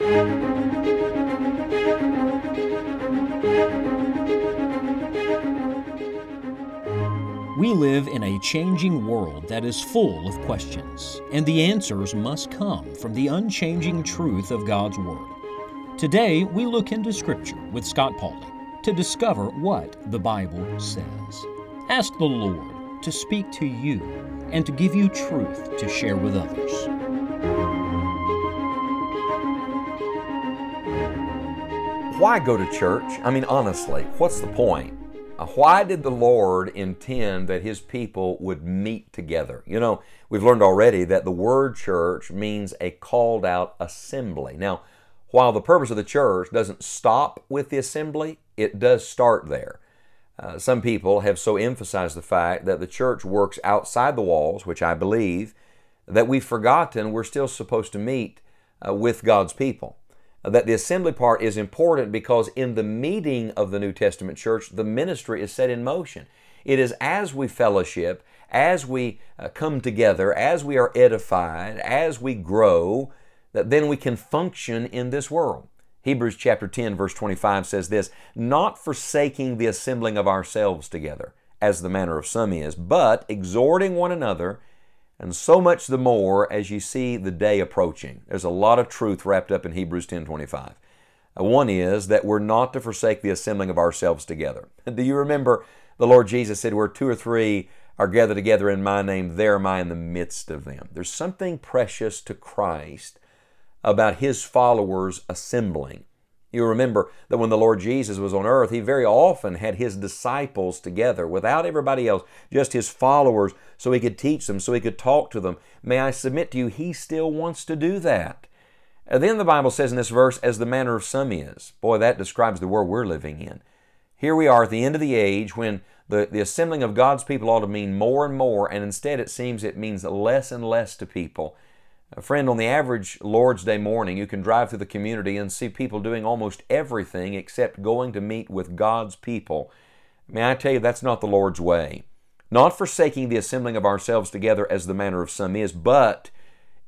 We live in a changing world that is full of questions, and the answers must come from the unchanging truth of God's Word. Today, we look into Scripture with Scott Pauley to discover what the Bible says. Ask the Lord to speak to you and to give you truth to share with others. Why go to church? I mean, honestly, what's the point? Uh, why did the Lord intend that His people would meet together? You know, we've learned already that the word church means a called out assembly. Now, while the purpose of the church doesn't stop with the assembly, it does start there. Uh, some people have so emphasized the fact that the church works outside the walls, which I believe, that we've forgotten we're still supposed to meet uh, with God's people that the assembly part is important because in the meeting of the New Testament church, the ministry is set in motion. It is as we fellowship, as we uh, come together, as we are edified, as we grow, that then we can function in this world. Hebrews chapter 10, verse 25 says this Not forsaking the assembling of ourselves together, as the manner of some is, but exhorting one another and so much the more as you see the day approaching. There's a lot of truth wrapped up in Hebrews 10:25. Uh, one is that we're not to forsake the assembling of ourselves together. Do you remember the Lord Jesus said, Where two or three are gathered together in my name, there am I in the midst of them. There's something precious to Christ about his followers assembling. You remember that when the Lord Jesus was on earth, he very often had his disciples together without everybody else, just his followers, so he could teach them, so he could talk to them. May I submit to you, he still wants to do that. And then the Bible says in this verse, as the manner of some is. Boy, that describes the world we're living in. Here we are at the end of the age when the, the assembling of God's people ought to mean more and more, and instead it seems it means less and less to people. A friend, on the average Lord's Day morning, you can drive through the community and see people doing almost everything except going to meet with God's people. May I tell you, that's not the Lord's way. Not forsaking the assembling of ourselves together as the manner of some is, but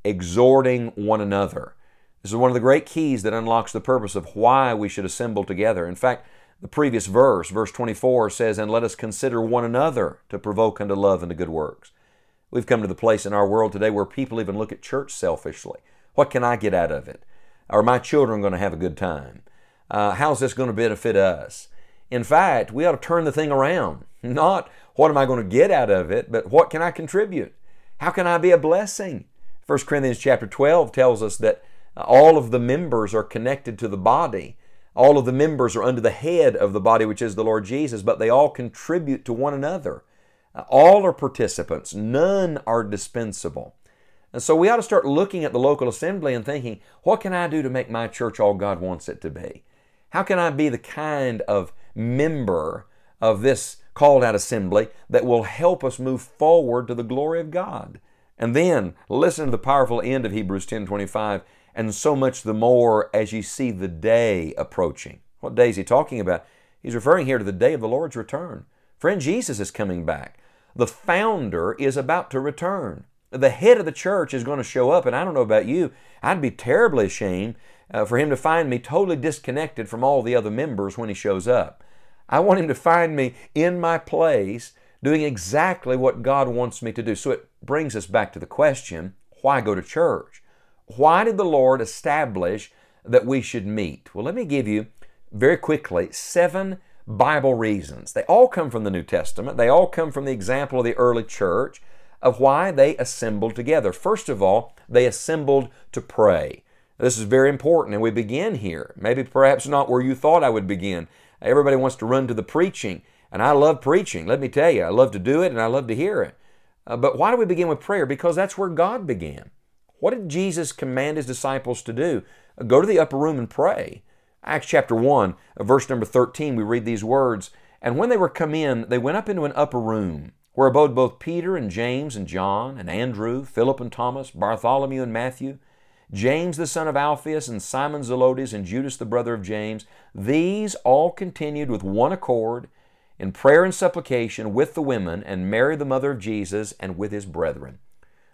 exhorting one another. This is one of the great keys that unlocks the purpose of why we should assemble together. In fact, the previous verse, verse 24, says, And let us consider one another to provoke unto love and to good works. We've come to the place in our world today where people even look at church selfishly. What can I get out of it? Are my children going to have a good time? Uh, how's this going to benefit us? In fact, we ought to turn the thing around. Not what am I going to get out of it, but what can I contribute? How can I be a blessing? 1 Corinthians chapter 12 tells us that all of the members are connected to the body. All of the members are under the head of the body, which is the Lord Jesus, but they all contribute to one another. All are participants, none are dispensable. And so we ought to start looking at the local assembly and thinking, what can I do to make my church all God wants it to be? How can I be the kind of member of this called out assembly that will help us move forward to the glory of God? And then listen to the powerful end of Hebrews 10:25, and so much the more as you see the day approaching. What day is he talking about? He's referring here to the day of the Lord's return. Friend, Jesus is coming back. The founder is about to return. The head of the church is going to show up, and I don't know about you, I'd be terribly ashamed uh, for him to find me totally disconnected from all the other members when he shows up. I want him to find me in my place doing exactly what God wants me to do. So it brings us back to the question why go to church? Why did the Lord establish that we should meet? Well, let me give you very quickly seven Bible reasons. They all come from the New Testament. They all come from the example of the early church of why they assembled together. First of all, they assembled to pray. This is very important, and we begin here. Maybe perhaps not where you thought I would begin. Everybody wants to run to the preaching, and I love preaching. Let me tell you, I love to do it and I love to hear it. Uh, but why do we begin with prayer? Because that's where God began. What did Jesus command his disciples to do? Go to the upper room and pray. Acts chapter 1, verse number 13, we read these words And when they were come in, they went up into an upper room, where abode both Peter and James and John and Andrew, Philip and Thomas, Bartholomew and Matthew, James the son of Alphaeus, and Simon Zelotes, and Judas the brother of James. These all continued with one accord in prayer and supplication with the women, and Mary the mother of Jesus, and with his brethren.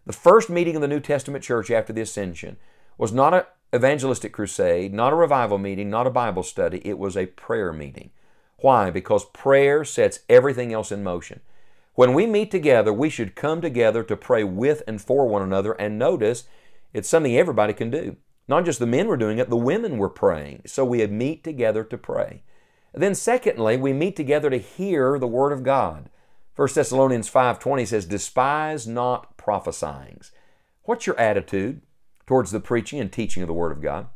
The first meeting of the New Testament church after the ascension was not an evangelistic crusade, not a revival meeting, not a Bible study. It was a prayer meeting. Why? Because prayer sets everything else in motion. When we meet together, we should come together to pray with and for one another. And notice, it's something everybody can do. Not just the men were doing it, the women were praying. So we meet together to pray. Then secondly, we meet together to hear the word of God. 1 Thessalonians 5:20 says, "Despise not prophesying." What's your attitude towards the preaching and teaching of the word of God?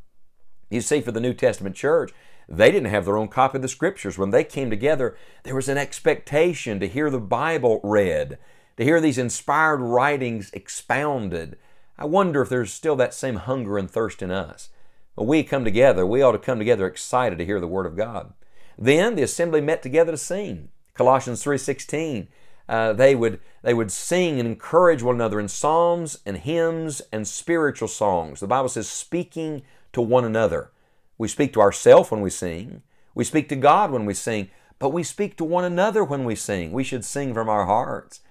You see, for the New Testament church, they didn't have their own copy of the scriptures. When they came together, there was an expectation to hear the Bible read, to hear these inspired writings expounded. I wonder if there's still that same hunger and thirst in us. When we come together, we ought to come together excited to hear the Word of God. Then the assembly met together to sing. Colossians 3.16, uh, they, would, they would sing and encourage one another in psalms and hymns and spiritual songs. The Bible says speaking to one another. We speak to ourselves when we sing. We speak to God when we sing, but we speak to one another when we sing. We should sing from our hearts.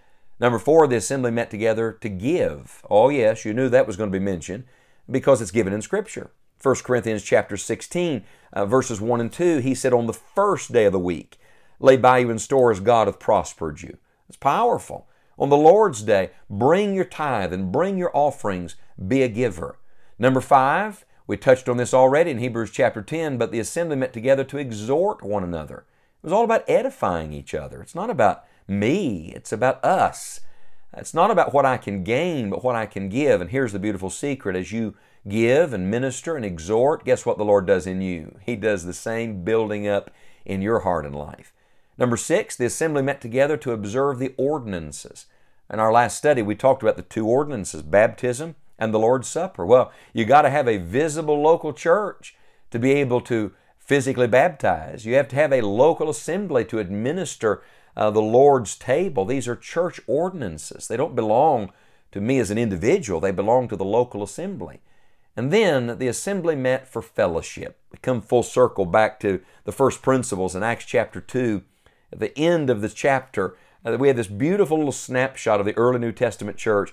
Number four, the assembly met together to give. Oh, yes, you knew that was going to be mentioned because it's given in Scripture. 1 Corinthians chapter 16, uh, verses 1 and 2, he said, On the first day of the week, lay by you in store as God hath prospered you. It's powerful. On the Lord's day, bring your tithe and bring your offerings, be a giver. Number five, we touched on this already in Hebrews chapter 10, but the assembly met together to exhort one another. It was all about edifying each other. It's not about me, it's about us. It's not about what I can gain, but what I can give. And here's the beautiful secret as you give and minister and exhort, guess what the Lord does in you? He does the same building up in your heart and life. Number six, the assembly met together to observe the ordinances. In our last study, we talked about the two ordinances baptism and the Lord's Supper. Well, you got to have a visible local church to be able to physically baptize. You have to have a local assembly to administer uh, the Lord's table. These are church ordinances. They don't belong to me as an individual, they belong to the local assembly. And then the assembly met for fellowship. We come full circle back to the first principles in Acts chapter 2. At the end of the chapter, uh, we have this beautiful little snapshot of the early New Testament church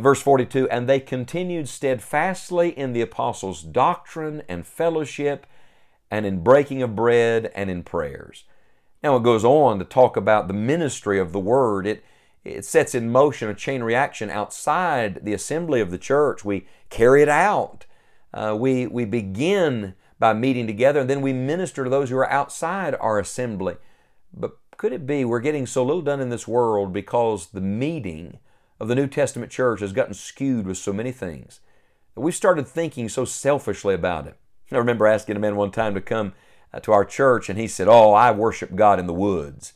verse 42 And they continued steadfastly in the apostles' doctrine and fellowship, and in breaking of bread and in prayers. Now it goes on to talk about the ministry of the word. It, it sets in motion a chain reaction outside the assembly of the church. We carry it out. Uh, we, we begin by meeting together, and then we minister to those who are outside our assembly. But could it be we're getting so little done in this world because the meeting of the New Testament church has gotten skewed with so many things that we've started thinking so selfishly about it. I remember asking a man one time to come uh, to our church, and he said, Oh, I worship God in the woods.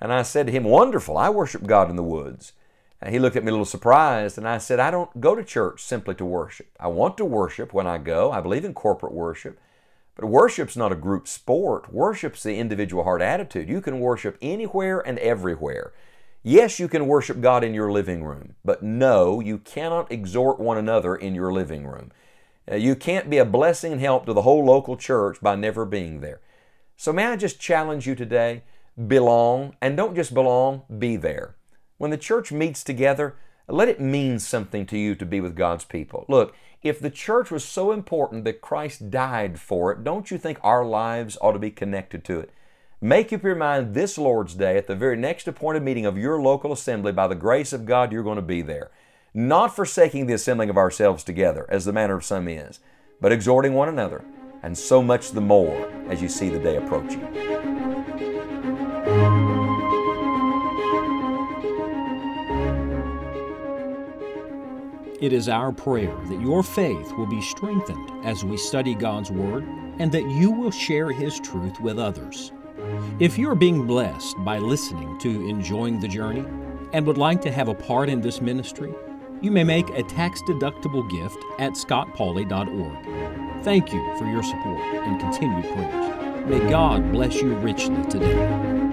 And I said to him, Wonderful, I worship God in the woods. And he looked at me a little surprised, and I said, I don't go to church simply to worship. I want to worship when I go. I believe in corporate worship. But worship's not a group sport. Worship's the individual heart attitude. You can worship anywhere and everywhere. Yes, you can worship God in your living room, but no, you cannot exhort one another in your living room. Uh, you can't be a blessing and help to the whole local church by never being there. So, may I just challenge you today? Belong, and don't just belong, be there. When the church meets together, let it mean something to you to be with God's people. Look, if the church was so important that Christ died for it, don't you think our lives ought to be connected to it? Make up your mind this Lord's Day at the very next appointed meeting of your local assembly, by the grace of God, you're going to be there. Not forsaking the assembling of ourselves together, as the manner of some is, but exhorting one another, and so much the more as you see the day approaching. It is our prayer that your faith will be strengthened as we study God's Word and that you will share His truth with others. If you're being blessed by listening to Enjoying the Journey and would like to have a part in this ministry, you may make a tax deductible gift at scottpauley.org. Thank you for your support and continued prayers. May God bless you richly today.